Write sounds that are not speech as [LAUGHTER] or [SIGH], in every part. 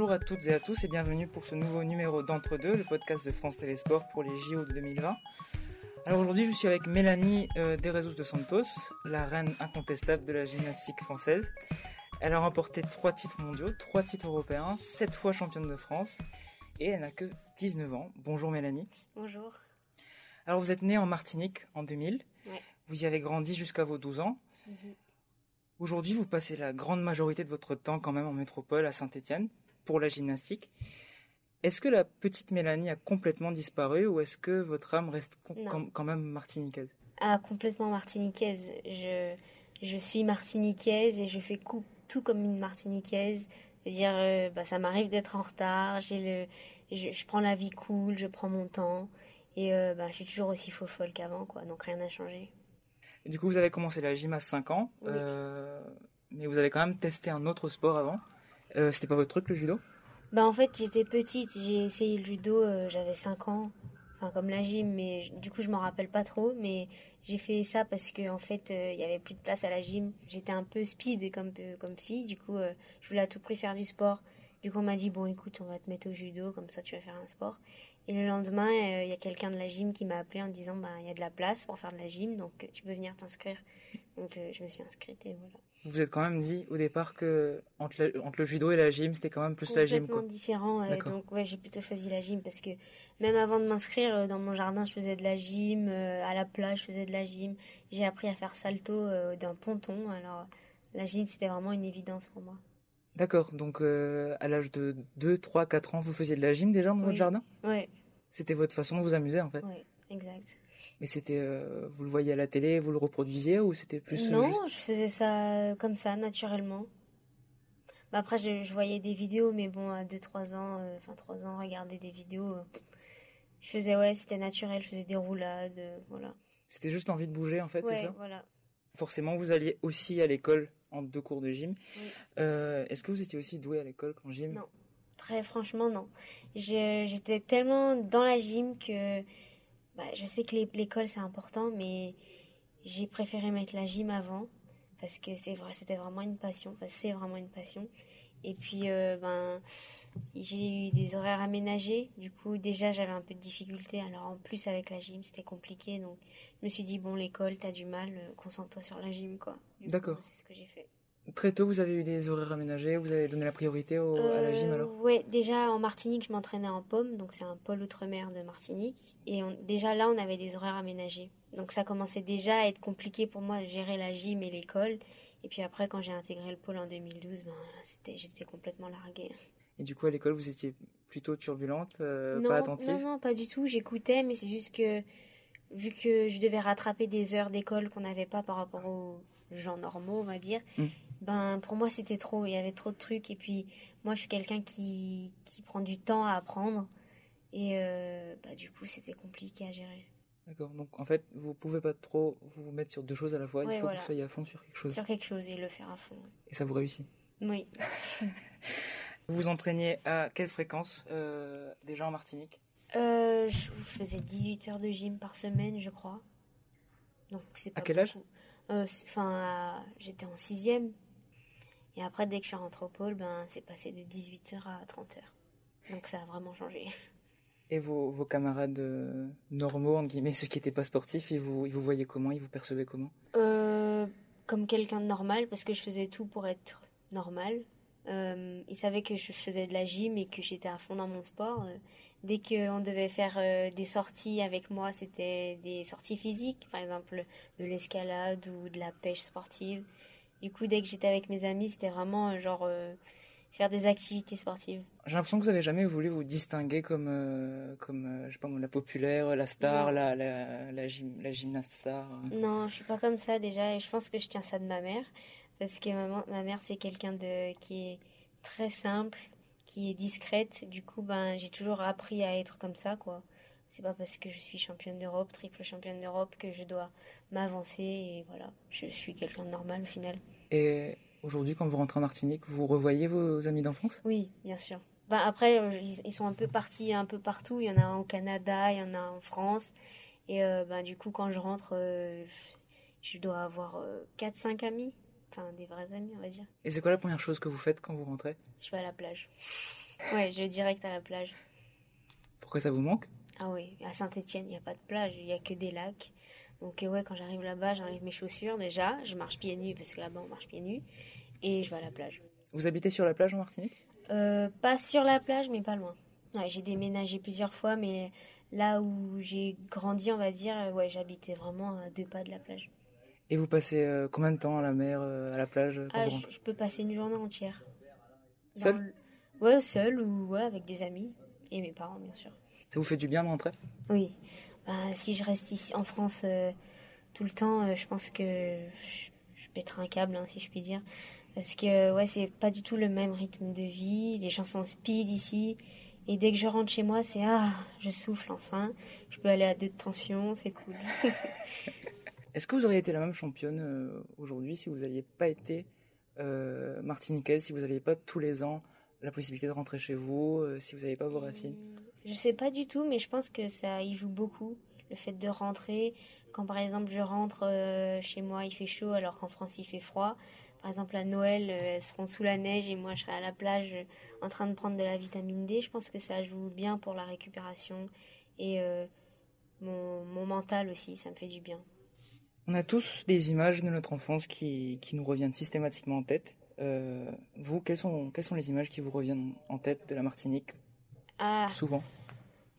bonjour à toutes et à tous et bienvenue pour ce nouveau numéro d'Entre-deux, le podcast de France TV Sport pour les JO de 2020. Alors aujourd'hui, je suis avec Mélanie euh, de Santos, la reine incontestable de la gymnastique française. Elle a remporté trois titres mondiaux, trois titres européens, sept fois championne de France et elle n'a que 19 ans. Bonjour Mélanie. Bonjour. Alors vous êtes née en Martinique en 2000. Ouais. Vous y avez grandi jusqu'à vos 12 ans. Mhm. Aujourd'hui, vous passez la grande majorité de votre temps quand même en métropole à Saint-Étienne pour la gymnastique. Est-ce que la petite Mélanie a complètement disparu ou est-ce que votre âme reste quand- même martiniquaise? Ah, complètement martiniquaise. Je, je suis martiniquaise et je fais tout comme une martiniquaise. C'est-à-dire, euh, bah, ça m'arrive d'être en retard, j'ai le, je, je prends la vie cool, je prends mon temps. Et euh, bah, je suis toujours aussi faux folle qu'avant, quoi. Donc rien n'a changé. Et Du coup, vous avez commencé la gym à 5 ans, Oui. euh, mais vous avez quand même testé un autre sport avant? Euh, C'était pas votre truc, le judo? Bah, en fait, j'étais petite, j'ai essayé le judo, euh, j'avais 5 ans. Enfin, comme la gym, mais du coup, je m'en rappelle pas trop. Mais j'ai fait ça parce que, en fait, euh, il y avait plus de place à la gym. J'étais un peu speed comme, comme fille. Du coup, je voulais à tout prix faire du sport. Du coup, on m'a dit, bon, écoute, on va te mettre au judo, comme ça, tu vas faire un sport. Et le lendemain, il y a quelqu'un de la gym qui m'a appelé en disant, bah, il y a de la place pour faire de la gym, donc tu peux venir t'inscrire. Donc, je me suis inscrite et voilà. Vous êtes quand même dit au départ que entre, la- entre le judo et la gym, c'était quand même plus la gym. complètement différent. donc ouais, j'ai plutôt choisi la gym parce que même avant de m'inscrire euh, dans mon jardin, je faisais de la gym. euh, à la plage, je faisais de la gym. J'ai appris à faire salto euh, d'un ponton. Alors la gym, c'était vraiment une évidence pour moi. D'accord, donc à l'âge de 2, 3, 4 ans, vous faisiez de la gym déjà dans votre Oui. jardin? Ouais, C'était votre façon de vous amuser en fait. ouais, exact. Mais c'était, euh, vous le voyez à la télé, vous le reproduisiez ou c'était plus euh, non, je faisais ça euh, comme ça, naturellement. Bah, après, je, je voyais des vidéos, mais bon, à 2-3 ans, enfin 3 ans, regarder des vidéos, je faisais, ouais, c'était naturel, je faisais des roulades, voilà. C'était juste envie de bouger en fait, ouais, c'est ça? voilà. Forcément, vous alliez aussi à l'école en deux cours de gym. Oui. Euh, Est-ce que vous étiez aussi doué à l'école en gym? Non. Très franchement, non. J'étais tellement dans la gym que bah, je sais que l'é- l'école c'est important, mais j'ai préféré mettre la gym avant parce que c'est vrai, c'était vraiment une passion. Enfin, c'est vraiment une passion. Et puis, euh, ben, j'ai eu des horaires aménagés. Du coup, déjà, j'avais un peu de difficulté. Alors, en plus, avec la gym, c'était compliqué. Donc, je me suis dit, bon, l'école, t'as du mal, euh, concentre-toi sur la gym, quoi. D'accord. C'est ce que j'ai fait. Très tôt, vous avez eu des horaires aménagés, vous avez donné la priorité au- à la gym Euh, alors? Ouais, déjà en Martinique, je m'entraînais en pomme, donc c'est un pôle outre-mer de Martinique. Et on- déjà là, on avait des horaires aménagés. Donc ça commençait déjà à être compliqué pour moi de gérer la gym et l'école. Et puis après, quand j'ai intégré le pôle en 2012, ben, c'était, j'étais complètement larguée. Et du coup, à l'école, vous étiez plutôt turbulente, euh, non, pas attentive? non, non, pas du tout. J'écoutais, mais c'est juste que vu que je devais rattraper des heures d'école qu'on n'avait pas par rapport aux gens normaux, on va dire, Mm. Ben pour moi c'était trop. Il y avait trop de trucs. Et puis moi, je suis quelqu'un qui, qui prend du temps à apprendre. Et euh, bah, du coup, c'était compliqué à gérer. D'accord, donc en fait, vous pouvez pas trop vous mettre sur deux choses à la fois, il faut voilà. que vous soyez à fond sur quelque chose. Sur quelque chose et le faire à fond. Et ça vous réussit. Oui. Vous [LAUGHS] vous entraîniez à quelle fréquence euh, déjà en Martinique? Euh, je, je faisais 18 heures de gym par semaine, je crois. Donc c'est pas À quel âge? beaucoup. Euh, Enfin, j'étais en sixième. Et après, dès que je suis rentrée au pôle, ben, c'est passé de 18 heures à 30 heures. Donc ça a vraiment changé. Et vos, vos camarades euh, normaux, entre guillemets, ceux qui n'étaient pas sportifs, ils vous, ils vous voyaient comment? Ils vous percevaient comment? Euh, comme quelqu'un de normal, parce que je faisais tout pour être normal. Euh, ils savaient que je faisais de la gym et que j'étais à fond dans mon sport. Dès qu'on devait faire des sorties avec moi, c'était des sorties physiques, par exemple de l'escalade ou de la pêche sportive. Du coup, dès que j'étais avec mes amis, c'était vraiment euh, genre euh, faire des activités sportives. J'ai l'impression que vous avez jamais voulu vous distinguer comme, euh, comme je sais pas la populaire, la star, Non. la, la, la, gym- la gymnaste star. euh. Non, je suis pas comme ça déjà et je pense que je tiens ça de ma mère parce que maman, ma mère c'est quelqu'un de qui est très simple, qui est discrète. Du coup, ben j'ai toujours appris à être comme ça quoi. C'est pas parce que je suis championne d'Europe, triple championne d'Europe que je dois m'avancer et voilà, je suis quelqu'un de normal au final. Et aujourd'hui, quand vous rentrez en Martinique, vous revoyez vos amis d'enfance? Oui, bien sûr. Ben après, euh, ils, sont un peu partis un peu partout. Il y en a un au Canada, il y en a en France. Et euh, ben, du coup, quand je rentre, euh, je dois avoir 4-5 amis. enfin des vrais amis, on va dire. Et c'est quoi la première chose que vous faites quand vous rentrez? Je vais à la plage. ouais, je vais direct à la plage. Pourquoi ça vous manque? Ah oui, à Saint-Etienne, il n'y a pas de plage, il n'y a que des lacs. Donc euh, ouais, quand j'arrive là-bas, j'enlève mes chaussures déjà, je marche pieds nus parce que là-bas on marche pieds nus et je vais à la plage. Vous habitez sur la plage en Martinique? Euh, pas sur la plage, mais pas loin. Ouais, j'ai déménagé plusieurs fois, mais là où j'ai grandi, on va dire, euh, ouais, j'habitais vraiment à deux pas de la plage. Et vous passez euh, combien de temps à la mer, euh, à la plage Ah, je, peux passer une journée entière. Seul le- Ouais, seul ou ouais, avec des amis et mes parents, bien sûr. Ça vous fait du bien de rentrer? Oui. Bah, si je reste ici en France euh, tout le temps, euh, je pense que je, je pèterai un câble, hein, si je puis dire. Parce que ouais, c'est pas du tout le même rythme de vie. Les gens sont speed ici. Et dès que je rentre chez moi, c'est ah, je souffle enfin. Je peux aller à deux de tension, c'est cool. [LAUGHS] Est-ce que vous auriez été la même championne euh, aujourd'hui si vous n'aviez pas été martiniquaise, si vous n'aviez pas tous les ans la possibilité de rentrer chez vous, euh, si vous n'aviez pas vos racines Je sais pas du tout, mais je pense que ça y joue beaucoup. Le fait de rentrer, quand par exemple je rentre euh, chez moi, il fait chaud alors qu'en France il fait froid. Par exemple à Noël, euh, elles seront sous la neige et moi je serai à la plage en train de prendre de la vitamine D. Je pense que ça joue bien pour la récupération et euh, mon, mon mental aussi, ça me fait du bien. On a tous des images de notre enfance qui, qui nous reviennent systématiquement en tête. Euh, vous, quelles sont, quelles sont les images qui vous reviennent en tête de la Martinique Ah, souvent?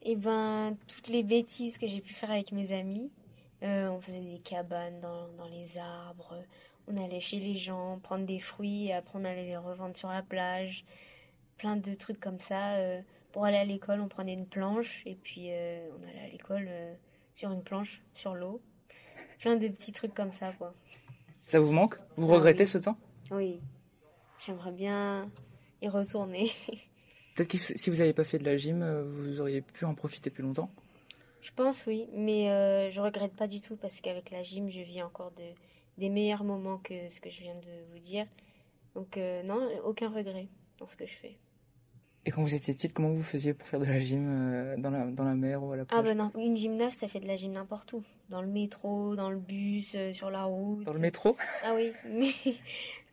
Et ben toutes les bêtises que j'ai pu faire avec mes amis. Euh, on faisait des cabanes dans, dans les arbres. On allait chez les gens prendre des fruits et après on allait les revendre sur la plage. Plein de trucs comme ça. euh, pour aller à l'école, on prenait une planche et puis on allait à l'école sur une planche, sur l'eau. Plein de petits trucs comme ça, quoi. Ça vous manque? Vous Ah regrettez oui. ce temps? Oui, j'aimerais bien y retourner. [LAUGHS] Peut-être que si vous n'avez pas fait de la gym, euh, vous auriez pu en profiter plus longtemps. Je pense oui, mais euh, je regrette pas du tout parce qu'avec la gym, je vis encore de, des meilleurs moments que ce que je viens de vous dire. Donc euh, non, aucun regret dans ce que je fais. Et quand vous étiez petite, comment vous faisiez pour faire de la gym euh, dans, la, dans la mer ou à la plage? Ah ben non, une gymnaste, ça fait de la gym n'importe où. Dans le métro, dans le bus, euh, sur la route. Dans le métro? Ah oui, mais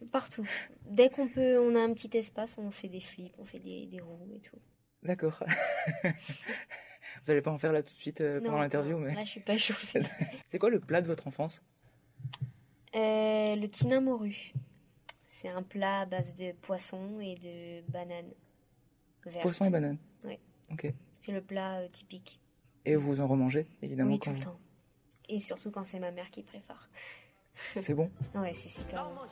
partout. Dès qu'on peut, on a un petit espace, on fait des flips, on fait des, des roues et tout. D'accord. [LAUGHS] vous n'allez pas en faire là tout de suite euh, pendant l'interview, mais Là, je suis pas chauffée. [LAUGHS] c'est quoi le plat de votre enfance? Euh, le tinin morue. C'est un plat à base de poisson et de bananes vertes. Poisson et banane. Ouais. Ok. C'est le plat euh, typique. Et vous en remangez, évidemment. oui, tout le temps. Et surtout quand c'est ma mère qui prépare. [LAUGHS] C'est bon. Ouais, c'est super bon.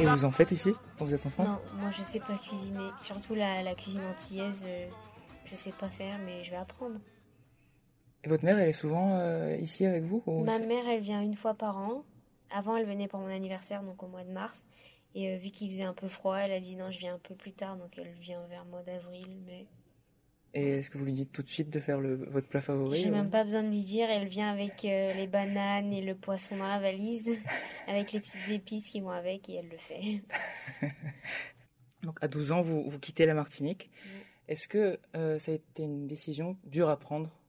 Et vous en faites ici, quand vous êtes en France Non, moi je sais pas cuisiner. Surtout la, la cuisine antillaise, euh, je sais pas faire, mais je vais apprendre. Et votre mère, elle est souvent euh, ici avec vous ou Ma mère, elle vient une fois par an. Avant, elle venait pour mon anniversaire, donc au mois de mars. Et euh, vu qu'il faisait un peu froid, elle a dit non, je viens un peu plus tard, donc elle vient vers le mois d'avril. Mais Et est-ce que vous lui dites tout de suite de faire le, votre plat favori j'ai ou- même pas besoin de lui dire. Elle vient avec euh, les bananes et le poisson dans la valise, [LAUGHS] avec les petites épices qui vont avec, et elle le fait. [LAUGHS] Donc à 12 ans, vous, vous quittez la Martinique. Oui. Est-ce que euh, ça a été une décision dure à prendre?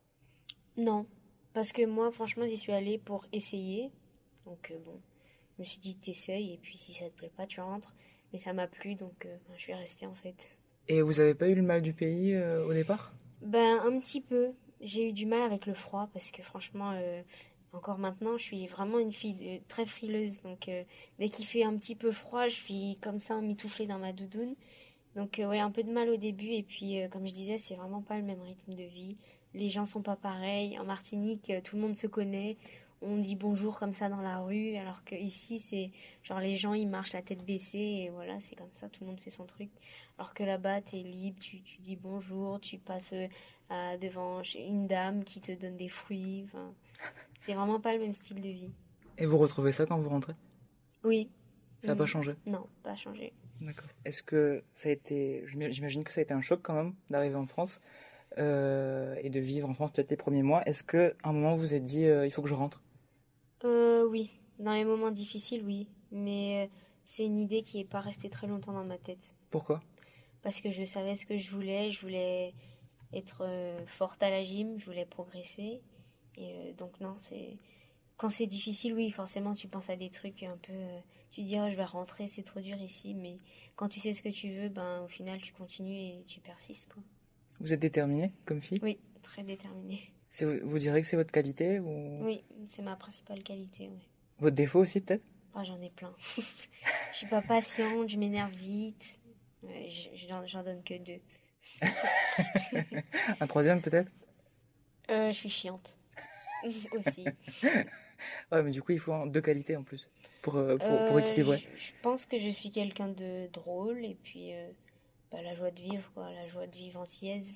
Non, parce que moi, franchement, j'y suis allée pour essayer. Donc euh, bon, je me suis dit t'essayes, et puis si ça te plaît pas, tu rentres. Mais ça m'a plu, donc euh, je suis restée en fait. Et vous avez pas eu le mal du pays euh, au départ? Ben, un petit peu. J'ai eu du mal avec le froid parce que franchement, euh, encore maintenant, je suis vraiment une fille de- très frileuse. Donc, dès qu'il fait un petit peu froid, je suis comme ça, emmitouflée dans ma doudoune. Donc, ouais, un peu de mal au début. Et puis, comme je disais, c'est vraiment pas le même rythme de vie. Les gens sont pas pareils. En Martinique, tout le monde se connaît. On dit bonjour comme ça dans la rue. Alors que ici, c'est genre les gens, ils marchent la tête baissée. Et voilà, c'est comme ça, tout le monde fait son truc. Alors que là-bas, tu es libre, tu, tu dis bonjour, tu passes euh, devant une dame qui te donne des fruits. C'est vraiment pas le même style de vie. Et vous retrouvez ça quand vous rentrez? Oui. Ça n'a Mm. pas changé? Non, pas changé. D'accord. Est-ce que ça a été, j'imagine que ça a été un choc quand même d'arriver en France euh, et de vivre en France peut-être les premiers mois. Est-ce que à un moment vous vous êtes dit euh, il faut que je rentre? Euh, oui. Dans les moments difficiles, oui. Mais euh, c'est une idée qui est pas restée très longtemps dans ma tête. Pourquoi? Parce que je savais ce que je voulais. Je voulais être euh, forte à la gym, je voulais progresser. Et euh, donc non, c'est quand c'est difficile, oui, forcément, tu penses à des trucs un peu. tu dis, oh, je vais rentrer, c'est trop dur ici. Mais quand tu sais ce que tu veux, ben, au final, tu continues et tu persistes. Quoi. Vous êtes déterminée comme fille? Oui, très déterminée. Vous direz que c'est votre qualité ou? Oui, c'est ma principale qualité. Ouais. votre défaut aussi peut-être? Oh, j'en ai plein. [LAUGHS] je suis pas patiente, je m'énerve vite. Je- j'en, donne que deux. [LAUGHS] Un troisième peut-être? Euh, je suis chiante. [LAUGHS] Aussi. Ouais, mais du coup il faut deux qualités en plus pour, euh, pour, pour Euh, équilibrer. Je, je pense que je suis quelqu'un de drôle et puis euh, bah, la joie de vivre, quoi, la joie de vivre antillaise.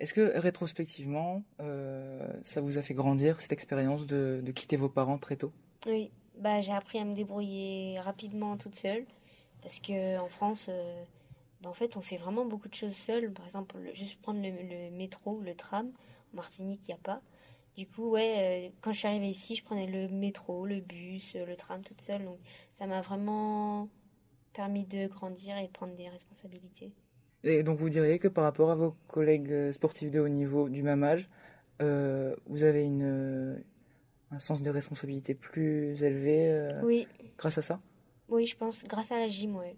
Est-ce que rétrospectivement, euh, ça vous a fait grandir cette expérience de, quitter vos parents très tôt? Oui, bah, j'ai appris à me débrouiller rapidement toute seule parce que en France, euh, bah, en fait, on fait vraiment beaucoup de choses seule. Par exemple, le- juste prendre le, métro le tram. En Martinique, il n'y a pas. Du coup, ouais, euh, quand je suis arrivée ici, je prenais le métro, le bus, le tram toute seule. Donc, ça m'a vraiment permis de grandir et de prendre des responsabilités. Et donc vous diriez que par rapport à vos collègues euh, sportifs de haut niveau du même âge, euh, vous avez une, euh, un sens des responsabilités plus élevé euh, Oui, grâce à ça? Oui, je pense, grâce à la gym, ouais.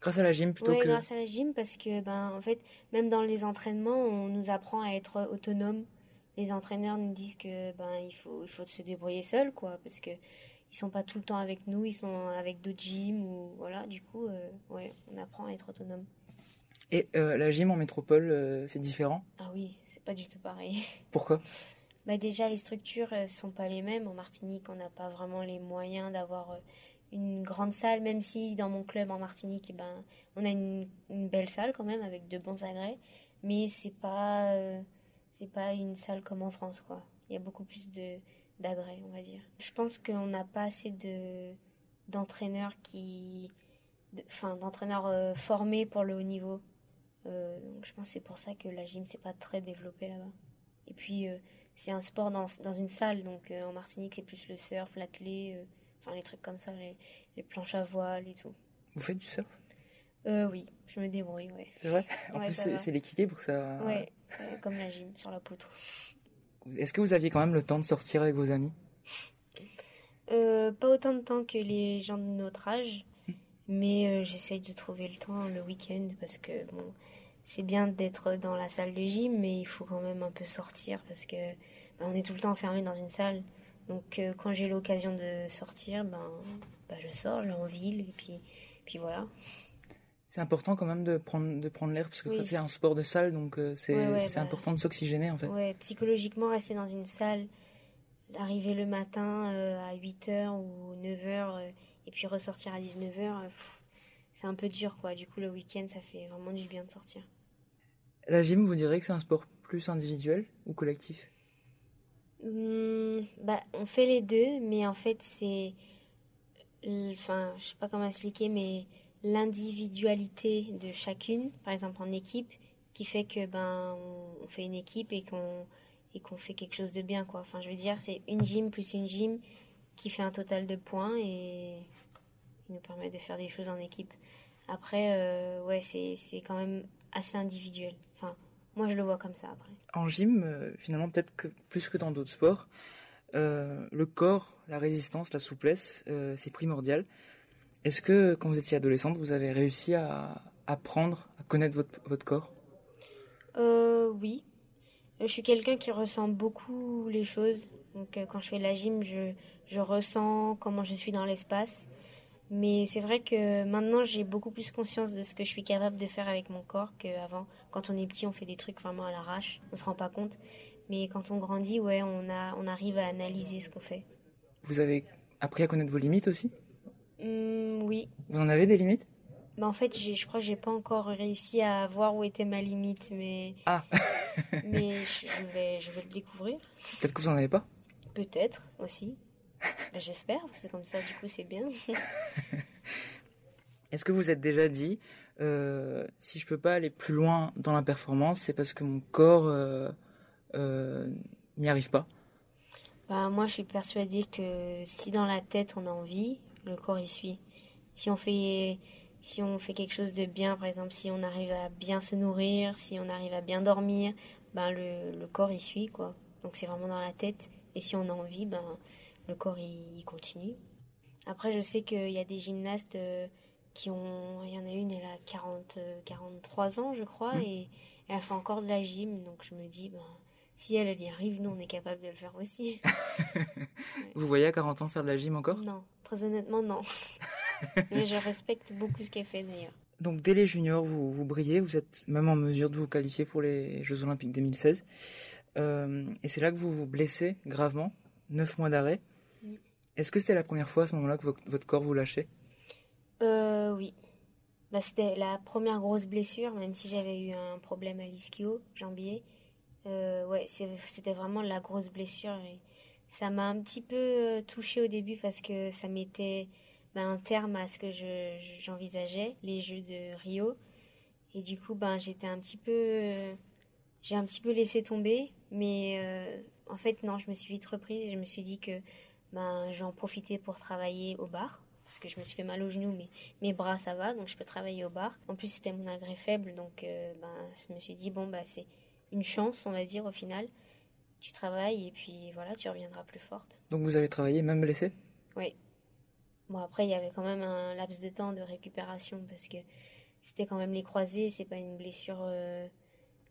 Grâce à la gym plutôt Ouais, que... grâce à la gym, parce que, ben, en fait, même dans les entraînements, on nous apprend à être autonome. Les entraîneurs nous disent que, ben, il faut, il faut se débrouiller seul, quoi, parce que ils sont pas tout le temps avec nous, ils sont avec d'autres gyms, ou, voilà, du coup, euh, ouais, on apprend à être autonome. Et euh, la gym en métropole, euh, c'est différent? Ah oui, c'est pas du tout pareil. [LAUGHS] Pourquoi? Bah déjà, les structures ne sont pas les mêmes. En Martinique, on n'a pas vraiment les moyens d'avoir euh, une grande salle, même si dans mon club en Martinique, eh ben, on a une, une belle salle quand même avec de bons agrès, mais c'est pas euh, c'est pas une salle comme en France quoi. Il y a beaucoup plus de d'agrès, on va dire. Je pense qu'on n'a pas assez de d'entraîneurs qui de- enfin d'entraîneurs euh, formés pour le haut niveau. Euh, donc je pense que c'est pour ça que la gym c'est pas très développé là-bas. Et puis euh, c'est un sport dans, dans une salle, donc euh, en Martinique c'est plus le surf, l'athlé, enfin les trucs comme ça, les, les planches à voile et tout. Vous faites du surf? Euh, oui, je me débrouille, ouais. C'est vrai? En Ouais, plus, c'est l'équilibre, ça... Ouais, comme la gym, sur la poutre. Est-ce que vous aviez quand même le temps de sortir avec vos amis? Euh, pas autant de temps que les gens de notre âge, mais euh, j'essaye de trouver le temps le week-end parce que bon, c'est bien d'être dans la salle de gym, mais il faut quand même un peu sortir parce que ben, on est tout le temps enfermé dans une salle. Donc euh, quand j'ai l'occasion de sortir, ben, ben, je sors, je vais en ville et puis, puis voilà. C'est important quand même de prendre, de prendre l'air, parce que Oui. c'est un sport de salle, donc euh, c'est Ouais, ouais, c'est bah. important de s'oxygéner en fait. Ouais, psychologiquement, rester dans une salle, arriver le matin euh, à 8h ou 9h et puis ressortir à 19h, c'est un peu dur quoi. Du coup, le week-end, ça fait vraiment du bien de sortir. La gym, vous direz que c'est un sport plus individuel ou collectif? Hum, bah, on fait les deux, mais en fait, c'est. Enfin, je sais pas comment expliquer, mais l'individualité de chacune, par exemple en équipe, qui fait que ben on, fait une équipe et qu'on et qu'on fait quelque chose de bien quoi. Enfin, je veux dire, c'est une gym plus une gym qui fait un total de points et nous permet de faire des choses en équipe. Après, euh, ouais, c'est quand même assez individuel. Enfin, moi je le vois comme ça après. En gym, euh, finalement, peut-être que plus que dans d'autres sports, euh, le corps, la résistance, la souplesse, euh, c'est primordial. Est-ce que quand vous étiez adolescente, vous avez réussi à apprendre à connaître votre, votre corps? Oui. Je suis quelqu'un qui ressent beaucoup les choses. Donc, quand je fais de la gym, je, je ressens comment je suis dans l'espace. Mais c'est vrai que maintenant, j'ai beaucoup plus conscience de ce que je suis capable de faire avec mon corps qu'avant. Quand on est petit, on fait des trucs vraiment à l'arrache. On se rend pas compte. Mais quand on grandit, ouais, on, a, on arrive à analyser ce qu'on fait. Vous avez appris à connaître vos limites aussi? Hum, oui. Vous en avez des limites? Mais en fait, j'ai- je crois que j'ai pas encore réussi à voir où était ma limite. Mais, Ah, [LAUGHS] mais [LAUGHS] je je vais, je vais le découvrir. peut-être que vous en avez pas? Peut-être aussi. Ben, J'espère, que comme ça, du coup, c'est bien. [LAUGHS] Est-ce que vous êtes déjà dit, euh, si je peux pas aller plus loin dans la performance, c'est parce que mon corps euh, euh, n'y arrive pas? Ben, moi, je suis persuadée que si dans la tête on a envie, le corps y suit. Si on fait, si on fait quelque chose de bien, par exemple, si on arrive à bien se nourrir, si on arrive à bien dormir, ben le, corps il suit quoi. Donc c'est vraiment dans la tête. Et si on a envie, ben le corps il, continue. Après, je sais qu'il y a des gymnastes euh, qui ont. Il y en a une, elle a 40, 43 euh, ans, je crois, mmh. et elle fait encore de la gym. Donc je me dis, ben, si elle, elle y arrive, nous, on est capable de le faire aussi. [LAUGHS] Vous voyez à 40 ans faire de la gym encore? Non, très honnêtement, non. [LAUGHS] Mais je respecte beaucoup ce qu'elle fait d'ailleurs. Donc dès les juniors, vous, vous brillez, vous êtes même en mesure de vous qualifier pour les Jeux Olympiques 2016. Euh, et c'est là que vous vous blessez gravement, 9 mois d'arrêt. Est-ce que c'était la première fois à ce moment-là que votre corps vous lâchait? Euh, Oui. Bah, c'était la première grosse blessure, même si j'avais eu un problème à l'ischio, jambier. Euh, ouais, c'était vraiment la grosse blessure. Ça m'a un petit peu euh, touchée au début parce que ça mettait ben, un terme à ce que j'envisageais, les Jeux de Rio. Et du coup, ben, j'étais un petit peu. j'ai un petit peu laissé tomber. Mais euh, en fait, non, je me suis vite reprise et je me suis dit que ben, j'en profitais pour travailler au bar. Parce que je me suis fait mal au genou, mais mes bras ça va, donc je peux travailler au bar. En plus, c'était mon agrès faible, donc euh, ben, je me suis dit, bon, bah, c'est une chance, on va dire, au final. Tu travailles et puis voilà, tu reviendras plus forte. Donc vous avez travaillé même blessé? Oui, Bon, après, il y avait quand même un laps de temps de récupération parce que c'était quand même les croisés, c'est pas une blessure euh,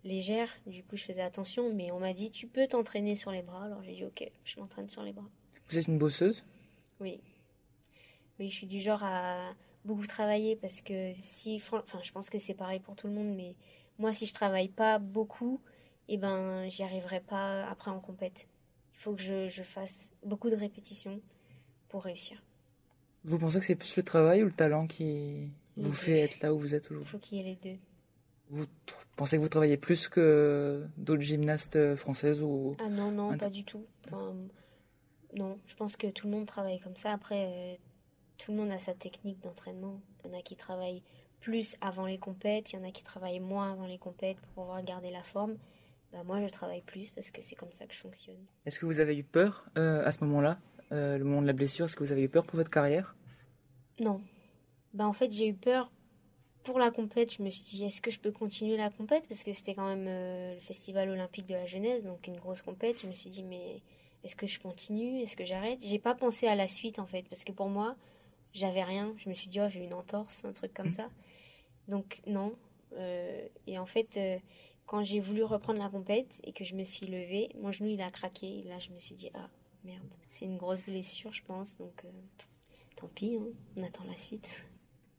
légère. Du coup, je faisais attention, mais on m'a dit tu peux t'entraîner sur les bras. Alors j'ai dit ok, je m'entraîne sur les bras. Vous êtes une bosseuse? Oui. Oui, je suis du genre à beaucoup travailler parce que si, enfin, je pense que c'est pareil pour tout le monde, mais moi, si je travaille pas beaucoup, eh ben, j'y arriverai pas après en compète. Il faut que je, je fasse beaucoup de répétitions pour réussir. Vous pensez que c'est plus le travail ou le talent qui vous fait être là où vous êtes aujourd'hui? Il faut qu'il y ait les deux. Vous pensez que vous travaillez plus que d'autres gymnastes françaises ou Ah non, non, pas du tout. Non, je pense que tout le monde travaille comme ça. Après, euh, tout le monde a sa technique d'entraînement. Il y en a qui travaillent plus avant les compètes, il y en a qui travaillent moins avant les compètes pour pouvoir garder la forme. Bah, moi, je travaille plus parce que c'est comme ça que je fonctionne. Est-ce que vous avez eu peur euh, à ce moment-là, euh, le moment de la blessure? Est-ce que vous avez eu peur pour votre carrière? Non. Bah en fait, j'ai eu peur pour la compète. Je me suis dit, est-ce que je peux continuer la compète? Parce que c'était quand même euh, le Festival olympique de la jeunesse, donc une grosse compète. Je me suis dit, mais est-ce que je continue? Est-ce que j'arrête? J'ai pas pensé à la suite en fait, parce que pour moi, j'avais rien. Je me suis dit, oh, j'ai une entorse, un truc comme mmh. ça. Donc non. Euh, et en fait, euh, quand j'ai voulu reprendre la compète et que je me suis levée, mon genou il a craqué. Et là, je me suis dit, ah merde, c'est une grosse blessure, je pense. Donc tant pis, hein. on attend la suite.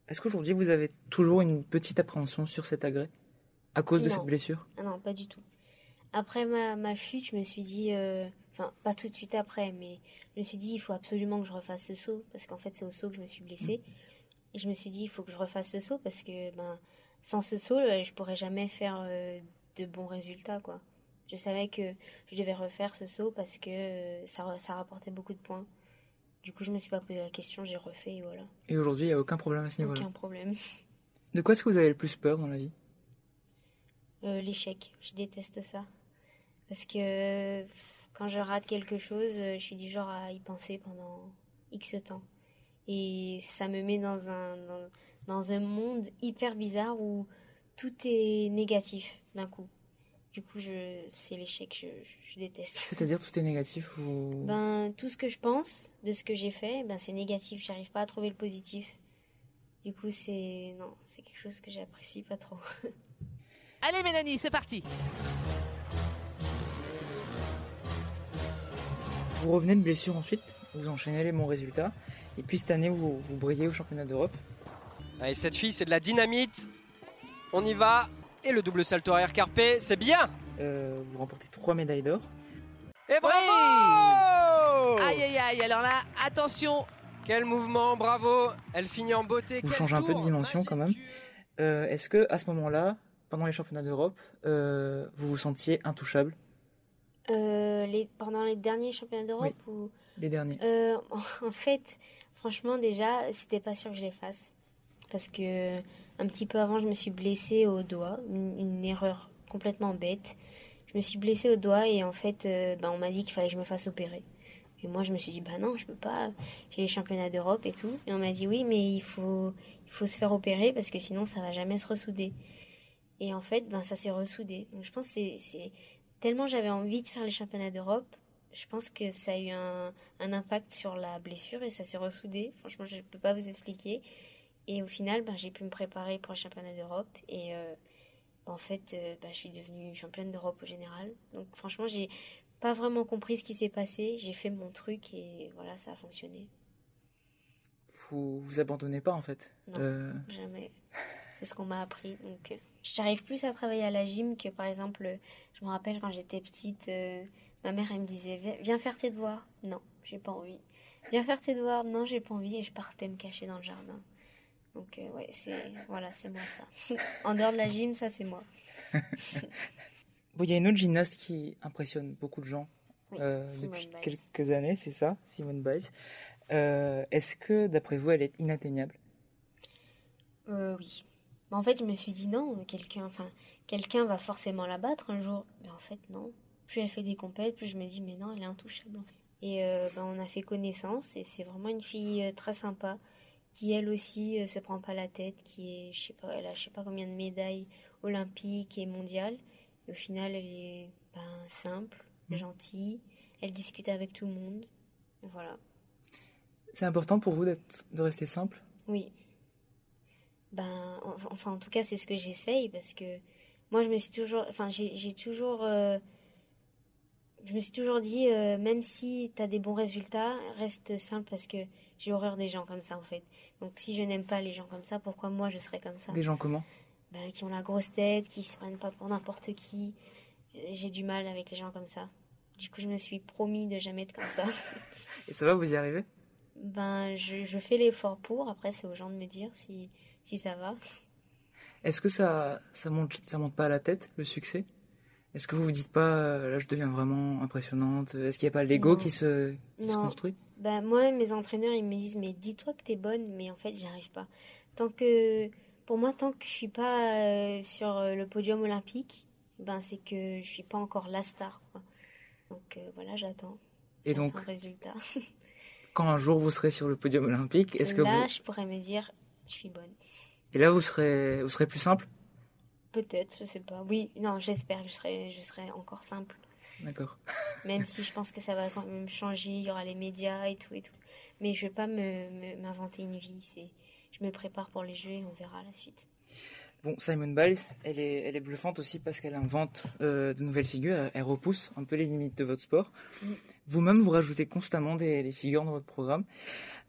Est-ce qu'aujourd'hui vous avez toujours une petite appréhension sur cet agrès? À cause de cette blessure? Ah Non, pas du tout. Après ma, chute, je me suis dit, euh, enfin pas tout de suite après, mais je me suis dit il faut absolument que je refasse ce saut parce qu'en fait c'est au saut que je me suis blessée. Mm. Et je me suis dit il faut que je refasse ce saut parce que ben sans ce saut euh, je pourrais jamais faire euh, de bons résultats quoi. Je savais que je devais refaire ce saut parce que ça, ça rapportait beaucoup de points. Du coup, je me suis pas posé la question, j'ai refait et voilà. Et aujourd'hui, il n'y a aucun problème à ce niveau-là? Aucun problème. [LAUGHS] De quoi est-ce que vous avez le plus peur dans la vie? Euh, L'échec. Je déteste ça. Parce que quand je rate quelque chose, je suis du genre à y penser pendant X temps. Et ça me met dans un, dans un monde hyper bizarre où tout est négatif d'un coup. Du coup, je, c'est l'échec, je, je déteste. C'est-à-dire tout est négatif ou? Ben tout ce que je pense de ce que j'ai fait, ben c'est négatif. J'arrive pas à trouver le positif. Du coup, c'est non, c'est quelque chose que j'apprécie pas trop. [LAUGHS] Allez, Mélanie, c'est parti. Vous revenez de blessure ensuite, vous enchaînez les bons résultats, et puis cette année vous, vous brillez au championnat d'Europe. Allez, cette fille, c'est de la dynamite. On y va. Et le double salto arrière carpé, c'est bien euh, Vous remportez trois médailles d'or. Et bravo Aïe aïe aïe, alors là, attention Quel mouvement, bravo Elle finit en beauté. Vous changez un peu de dimension quand même. Euh, est-ce que à ce moment-là, pendant les championnats d'Europe, euh, vous vous sentiez intouchable? Les, Pendant les derniers championnats d'Europe ou... Les derniers. [LAUGHS] en fait, franchement, déjà, c'était pas sûr que je les fasse. Parce que un petit peu avant, je me suis blessée au doigt, une, erreur complètement bête. Je me suis blessée au doigt et en fait, euh, bah, on m'a dit qu'il fallait que je me fasse opérer. Et moi, je me suis dit, bah non, je peux pas, j'ai les championnats d'Europe et tout. Et on m'a dit, oui, mais il faut, il faut se faire opérer parce que sinon ça va jamais se ressouder. Et en fait, ben ça s'est ressoudé. Donc je pense que c'est tellement j'avais envie de faire les championnats d'Europe, je pense que ça a eu un, un impact sur la blessure et ça s'est ressoudé. Franchement, je ne peux pas vous expliquer. Et au final, ben, j'ai pu me préparer pour les championnats d'Europe et euh, en fait, euh, ben, je suis devenue championne d'Europe au général. Donc franchement, j'ai pas vraiment compris ce qui s'est passé. J'ai fait mon truc et voilà, ça a fonctionné. Vous vous abandonnez pas en fait? Non, Euh, jamais. [LAUGHS] C'est ce qu'on m'a appris. Donc, euh, j'arrive plus à travailler à la gym que par exemple, je me rappelle quand j'étais petite, euh, ma mère elle me disait Viens- faire tes devoirs. Non, j'ai pas envie. Viens faire tes devoirs. Non, j'ai pas envie. Et je partais me cacher dans le jardin. Donc, euh, ouais, c'est voilà, c'est moi ça. [LAUGHS] en dehors de la gym, ça c'est moi. [LAUGHS] Bon, il y a une autre gymnaste qui impressionne beaucoup de gens Oui, euh, Simone depuis Biles. quelques années, c'est ça, Simone Biles. Euh, Est-ce que, d'après vous, elle est inatteignable? Euh, oui. Mais en fait, je me suis dit non, quelqu'un, enfin, quelqu'un va forcément la battre un jour. Mais en fait, non. Plus elle fait des compètes, plus je me dis mais non, elle est intouchable. Et euh, ben, on a fait connaissance et c'est vraiment une fille euh, très sympa qui elle aussi euh, se prend pas la tête, qui est, je sais pas, elle a je sais pas combien de médailles olympiques et mondiales. Et au final, elle est ben, simple, Mm. gentille, elle discute avec tout le monde. Voilà. C'est important pour vous de rester simple? Oui. Ben, en- enfin, en tout cas, c'est ce que j'essaye parce que moi, je me suis toujours, enfin, j'ai toujours, euh, je me suis toujours dit, euh, même si tu as des bons résultats, reste simple parce que j'ai horreur des gens comme ça, en fait. Donc, si je n'aime pas les gens comme ça, pourquoi moi je serais comme ça? Des gens comment? Ben, Qui ont la grosse tête, qui se prennent pas pour n'importe qui. J'ai du mal avec les gens comme ça. Du coup, je me suis promis de jamais être comme ça. [LAUGHS] Et ça va, vous y arrivez? Ben, je, je fais l'effort pour. Après, c'est aux gens de me dire si, si ça va. Est-ce que ça, ça monte, ça monte pas à la tête, le succès? Est-ce que vous vous dites pas, euh, là, je deviens vraiment impressionnante? Est-ce qu'il n'y a pas l'ego qui se, qui se Non. construit? Ben, moi, mes entraîneurs, ils me disent, mais dis-toi que t'es bonne, mais en fait, j'y arrive pas. Tant que, pour moi, tant que je suis pas euh, sur euh, le podium olympique, ben, c'est que je suis pas encore la star, quoi. Donc, euh, voilà, j'attends. Et donc, résultat. [LAUGHS] quand un jour vous serez sur le podium olympique, est-ce que Là, vous... je pourrais me dire, je suis bonne. Et là, vous serez, vous serez plus simple? Peut-être, je sais pas. Oui, non, j'espère que je serai, je serai encore simple. D'accord. [LAUGHS] Même si je pense que ça va quand même changer, il y aura les médias et tout et tout. Mais je vais pas me, me- m'inventer une vie. C'est, je me prépare pour les jeux et on verra la suite. Bon, Simone Biles, elle est, elle est bluffante aussi parce qu'elle invente euh, de nouvelles figures, elle, elle repousse un peu les limites de votre sport. Mm. Vous-même, vous rajoutez constamment des, des figures dans votre programme.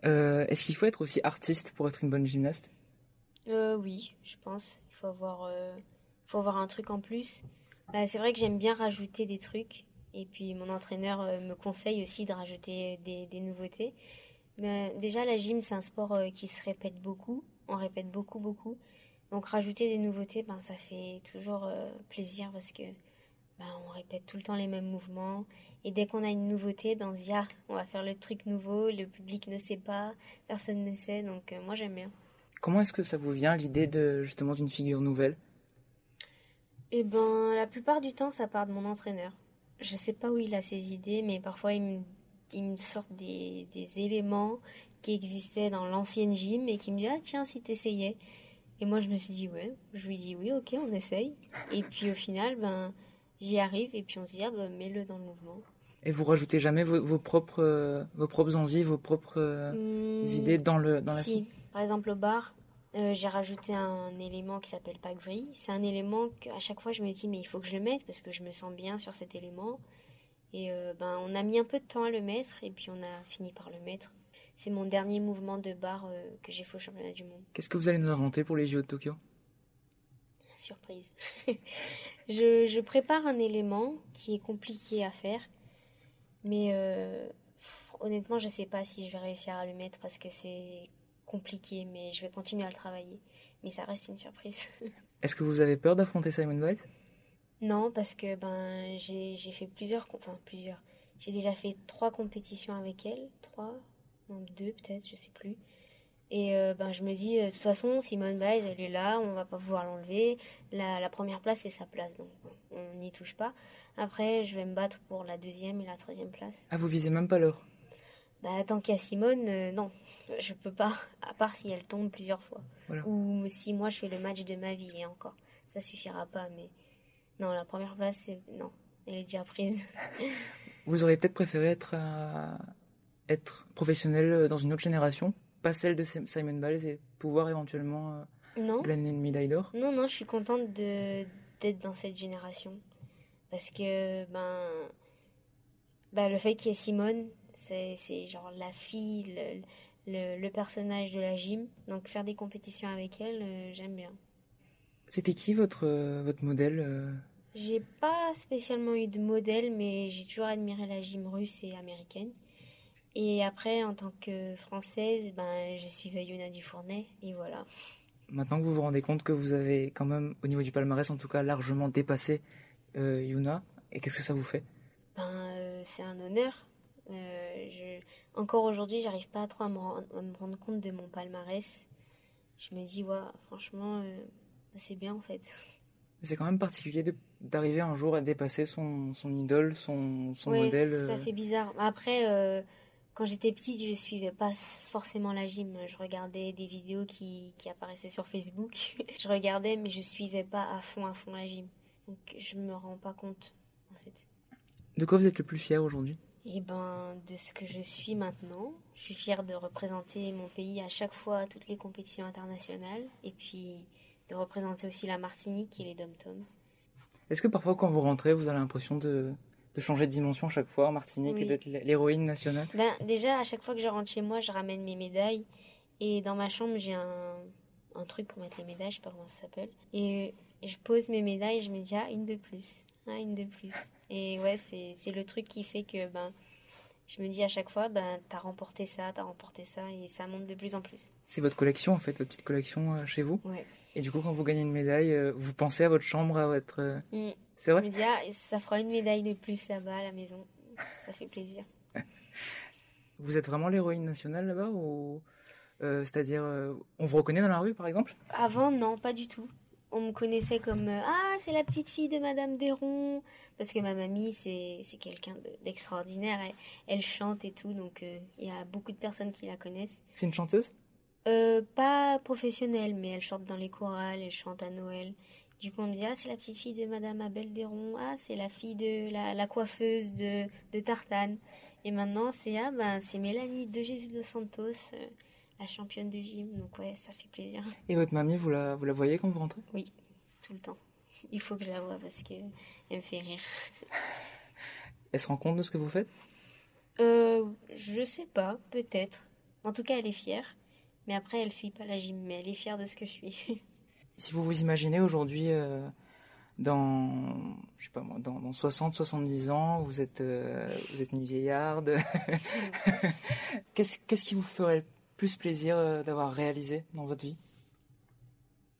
Euh, Est-ce qu'il faut être aussi artiste pour être une bonne gymnaste? Euh, oui, je pense. Il faut avoir, euh, faut avoir un truc en plus. Bah, c'est vrai que j'aime bien rajouter des trucs. Et puis mon entraîneur euh, me conseille aussi de rajouter des, des nouveautés. Mais déjà, la gym, c'est un sport euh, qui se répète beaucoup. On répète beaucoup, beaucoup. Donc rajouter des nouveautés, ben, ça fait toujours plaisir parce que ben, on répète tout le temps les mêmes mouvements. Et dès qu'on a une nouveauté, ben, on se dit, ah, on va faire le truc nouveau, le public ne sait pas, personne ne sait. Donc moi, j'aime bien. Comment est-ce que ça vous vient l'idée de justement d'une figure nouvelle? Eh ben, la plupart du temps, ça part de mon entraîneur. Je sais pas où il a ses idées, mais parfois il me, il me sort des, des éléments qui existaient dans l'ancienne gym et qui me dit Ah, tiens, si t'essayais. Et moi, je me suis dit Ouais. Je lui dis Oui, ok, on essaye. Et puis au final, ben, j'y arrive et puis on se dit Ah, ben, mets-le dans le mouvement. Et vous rajoutez jamais vos, vos propres, euh, vos propres envies, vos propres euh, Hmm, idées dans, le, dans la Si, par exemple au bar, euh, j'ai rajouté un élément qui s'appelle Pack-Vrille. C'est un élément qu'à chaque fois je me dis mais il faut que je le mette parce que je me sens bien sur cet élément. Et euh, ben on a mis un peu de temps à le mettre et puis on a fini par le mettre. C'est mon dernier mouvement de bar euh, que j'ai fait au championnat du monde. Qu'est-ce que vous allez nous inventer pour les JO de Tokyo? Surprise. [LAUGHS] je, je prépare un élément qui est compliqué à faire, mais pff, honnêtement, je sais pas si je vais réussir à le mettre parce que c'est compliqué, mais je vais continuer à le travailler. Mais ça reste une surprise. [LAUGHS] Est-ce que vous avez peur d'affronter Simone Biles? Non, parce que ben j'ai fait plusieurs, enfin plusieurs. J'ai déjà fait trois compétitions avec elle, trois, non deux peut-être, je sais plus. Et euh, ben je me dis, euh, de toute façon, Simone Biles, elle est là, on va pas pouvoir l'enlever. La, la première place, c'est sa place, donc on n'y touche pas. Après, je vais me battre pour la deuxième et la troisième place. Ah, vous visez même pas l'heure Bah, tant qu'il y a Simone, euh, non, je peux pas, à part si elle tombe plusieurs fois. Voilà. Ou si moi je fais le match de ma vie, et encore, ça suffira pas, mais non, la première place, non, elle est déjà prise. [LAUGHS] Vous auriez peut-être préféré être, euh, être professionnel dans une autre génération, pas celle de Simon Biles, et pouvoir éventuellement euh, Non, glaner une médaille d'or? Non, non, je suis contente de d'être dans cette génération. Parce que, ben, ben le fait qu'il y ait Simone, c'est genre la fille, le, le, le personnage de la gym. Donc faire des compétitions avec elle, euh, j'aime bien. C'était qui votre, euh, votre modèle euh? J'ai pas spécialement eu de modèle, mais j'ai toujours admiré la gym russe et américaine. Et après, en tant que française, ben, je suivais Yona Dufournet, et voilà. Maintenant que vous vous rendez compte que vous avez quand même, au niveau du palmarès en tout cas, largement dépassé euh, Yuna, et qu'est-ce que ça vous fait? Ben, euh, c'est un honneur. Euh, je... Encore aujourd'hui, j'arrive pas trop à me, à me rendre compte de mon palmarès. Je me dis, ouais, franchement, euh, c'est bien en fait. C'est quand même particulier d'arriver un jour à dépasser son, son idole, son, son Ouais, modèle. ça euh. fait bizarre. Après, euh, quand j'étais petite, je suivais pas forcément la gym. Je regardais des vidéos qui, qui apparaissaient sur Facebook. [LAUGHS] je regardais, mais je suivais pas à fond, à fond la gym. Donc, je me rends pas compte, en fait. De quoi vous êtes le plus fier aujourd'hui? Et ben, de ce que je suis maintenant, je suis fière de représenter mon pays à chaque fois à toutes les compétitions internationales. Et puis, de représenter aussi la Martinique et les dom-toms. Est-ce que parfois quand vous rentrez, vous avez l'impression de, de changer de dimension à chaque fois en Martinique Oui. et d'être l'héroïne nationale? Ben, déjà, à chaque fois que je rentre chez moi, je ramène mes médailles. Et dans ma chambre, j'ai un, un truc pour mettre les médailles, je sais pas comment ça s'appelle. Et je pose mes médailles et je me dis, ah, une de plus. Ah, une de plus. Et ouais, c'est c'est le truc qui fait que ben, je me dis à chaque fois, ben, t'as remporté ça, t'as remporté ça, et ça monte de plus en plus. C'est votre collection en fait, votre petite collection euh, chez vous? Ouais. Et du coup, quand vous gagnez une médaille, euh, vous pensez à votre chambre, à votre. euh, Mm. C'est Je vrai me dis, ah, ça fera une médaille de plus là-bas à la maison. Ça fait plaisir. [LAUGHS] Vous êtes vraiment l'héroïne nationale là-bas ou euh, c'est-à-dire euh, on vous reconnaît dans la rue par exemple? Avant, non, pas du tout. On me connaissait comme euh, Ah, c'est la petite fille de Madame Desron. Parce que ma mamie, c'est c'est quelqu'un de- d'extraordinaire. Elle, elle chante et tout, donc euh, il y a beaucoup de personnes qui la connaissent. C'est une chanteuse? Euh, pas professionnelle, mais elle chante dans les chorales, elle chante à Noël. Du coup, on me dit Ah, c'est la petite fille de Madame Abel Desron. Ah, c'est la fille de la, la coiffeuse de, de Tartane. Et maintenant, c'est Ah, ben, c'est Mélanie de Jésus de Santos, euh, la championne de gym. Donc, ouais, ça fait plaisir. Et votre mamie, vous la, vous la voyez quand vous rentrez? Oui, tout le temps. Il faut que je la voie parce que elle me fait rire. Elle se rend compte de ce que vous faites? Euh, je sais pas, peut-être. En tout cas, elle est fière. Mais après, elle suit pas la gym, mais elle est fière de ce que je suis. [LAUGHS] Si vous vous imaginez aujourd'hui euh, dans, je sais pas moi, dans, dans 60, 70 ans, vous êtes, euh, vous êtes une vieillarde. [LAUGHS] Qu'est-ce qu'est-ce qui vous ferait plus plaisir euh, d'avoir réalisé dans votre vie?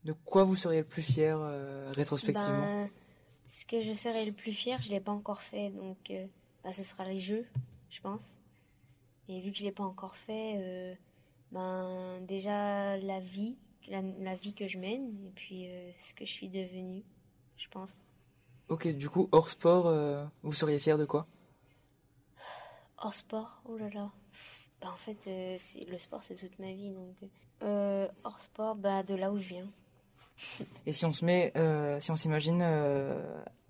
De quoi vous seriez le plus fier euh, rétrospectivement? Ben, ce que je serais le plus fière, je l'ai pas encore fait, donc euh, bah, ce sera les jeux, je pense. Et vu que je l'ai pas encore fait, euh, ben déjà la vie, la, la vie que je mène, et puis ce que je suis devenue, je pense. Ok, du coup, hors sport, vous seriez fier de quoi? Hors sport, oh là là. Bah, en fait, euh, le sport, c'est toute ma vie. Donc, euh, hors sport, bah, de là où je viens. [LAUGHS] Et si on se met, euh, si on s'imagine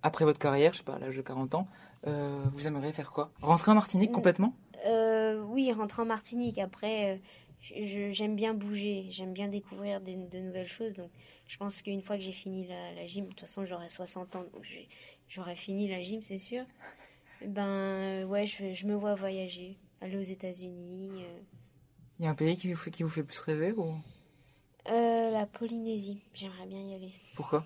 après votre carrière, je sais pas, à l'âge de 40 ans, vous aimeriez faire quoi? Rentrer en Martinique Mm. complètement? Oui, rentrer en Martinique. Après, j'aime bien bouger. J'aime bien découvrir des- de nouvelles choses. Donc, je pense qu'une fois que j'ai fini la, la gym, de toute façon, j'aurai 60 ans. Donc, j'aurai fini la gym, c'est sûr. Ben, ouais, je, je me vois voyager. Aller aux États-Unis. euh. Il y a un pays qui vous fait, qui vous fait plus rêver ou? Euh, la Polynésie. J'aimerais bien y aller. pourquoi?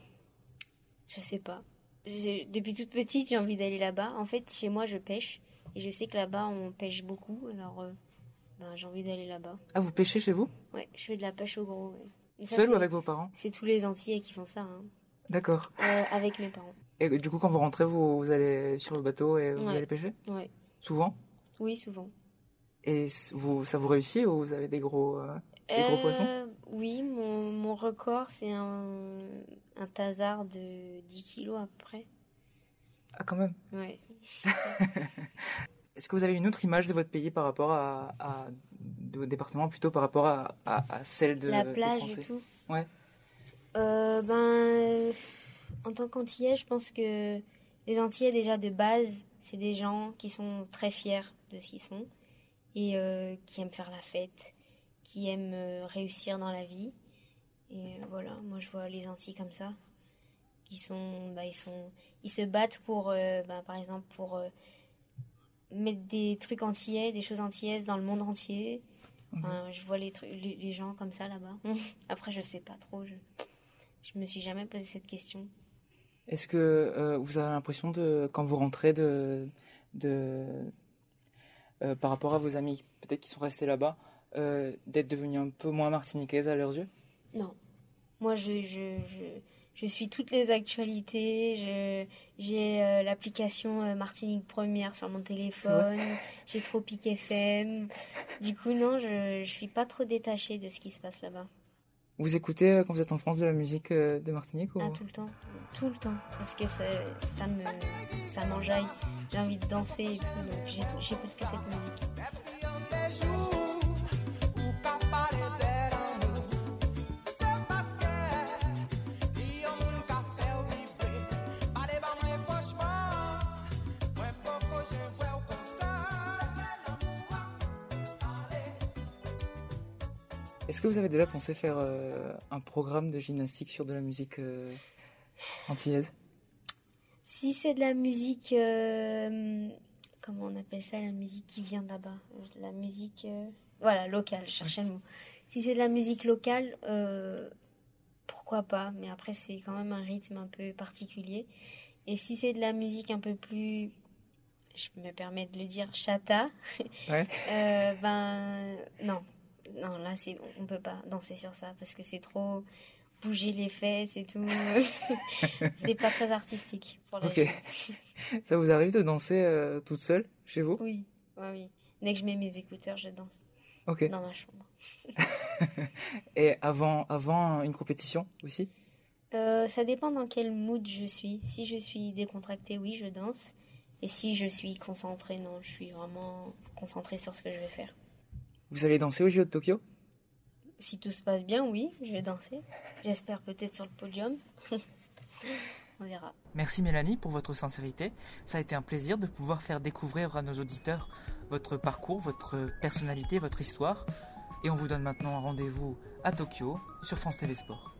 Je sais pas. Depuis toute petite, j'ai envie d'aller là-bas. En fait, chez moi, je pêche. Et je sais que là-bas, on pêche beaucoup. Alors, euh, ben, j'ai envie d'aller là-bas. Ah, vous pêchez chez vous? Ouais, je fais de la pêche au gros. ouais. Ça, Seul ou avec vos parents? C'est tous les Antillais qui font ça. hein. D'accord. Euh, avec mes parents. Et du coup, quand vous rentrez, vous, vous allez sur le bateau et vous Ouais. allez pêcher? Ouais. Souvent? Oui, souvent. Et vous, ça vous réussit ou vous avez des gros, euh, des gros Euh, poissons? Oui, mon, mon record, c'est un, un tasard de 10 kilos à peu près. Ah, quand même. Ouais. [LAUGHS] est-ce que vous avez une autre image de votre pays par rapport à, à de votre département, plutôt par rapport à, à, à celle de La des plage et tout. Ouais. Euh, ben, en tant qu'Antillais, je pense que les Antillais, déjà de base, c'est des gens qui sont très fiers de ce qu'ils sont et euh, qui aiment faire la fête, qui aiment euh, réussir dans la vie. Et euh, voilà, moi je vois les Antilles comme ça. Ils sont, bah, ils sont, ils se battent pour, bah, par exemple, pour mettre des trucs antillais, des choses antillaises dans le monde entier. Enfin, je vois les, trucs, les, les gens comme ça là-bas. [LAUGHS] Après, je sais pas trop. Je, je me suis jamais posé cette question. Est-ce que euh, vous avez l'impression de, quand vous rentrez, de, de euh, par rapport à vos amis, peut-être qui sont restés là-bas, euh, d'être devenus un peu moins martiniquaises à leurs yeux? Non. Moi, je, je, je, je suis toutes les actualités. J'ai euh, l'application Martinique Première sur mon téléphone. J'ai Tropic FM. Du coup, non, je, je suis pas trop détachée de ce qui se passe là-bas. Vous écoutez euh, quand vous êtes en France de la musique euh, de Martinique ou... Ah, tout le temps. Tout le temps. Parce que ça, me, ça m'enjaille. J'ai envie de danser et tout. J'écoute que cette musique. Que vous avez déjà pensé faire euh, un programme de gymnastique sur de la musique euh, antillaise? Si c'est de la musique, euh, comment on appelle ça, la musique qui vient de là-bas, la musique, voilà, locale, je cherchais le mot. Si c'est de la musique locale, pourquoi pas, mais après c'est quand même un rythme un peu particulier. Et si c'est de la musique un peu plus, je me permets de le dire, chata, Ouais. [LAUGHS] euh, ben non, non là c'est, on peut pas danser sur ça parce que c'est trop bouger les fesses et tout. [LAUGHS] c'est pas très artistique pour la Ok. [LAUGHS] Ça vous arrive de danser euh, toute seule chez vous? Oui, oui, oui. Dès que je mets mes écouteurs, je danse Ok. dans ma chambre. [LAUGHS] Et avant, avant une compétition aussi? Euh, ça dépend dans quel mood je suis. Si je suis décontractée, oui, je danse. Et si je suis concentrée, non, je suis vraiment concentrée sur ce que je vais faire. Vous allez danser au JO de Tokyo? Si tout se passe bien, oui, je vais danser. J'espère peut-être sur le podium. [LAUGHS] On verra. Merci Mélanie pour votre sincérité. Ça a été un plaisir de pouvoir faire découvrir à nos auditeurs votre parcours, votre personnalité, votre histoire. Et on vous donne maintenant un rendez-vous à Tokyo sur France TV Sport.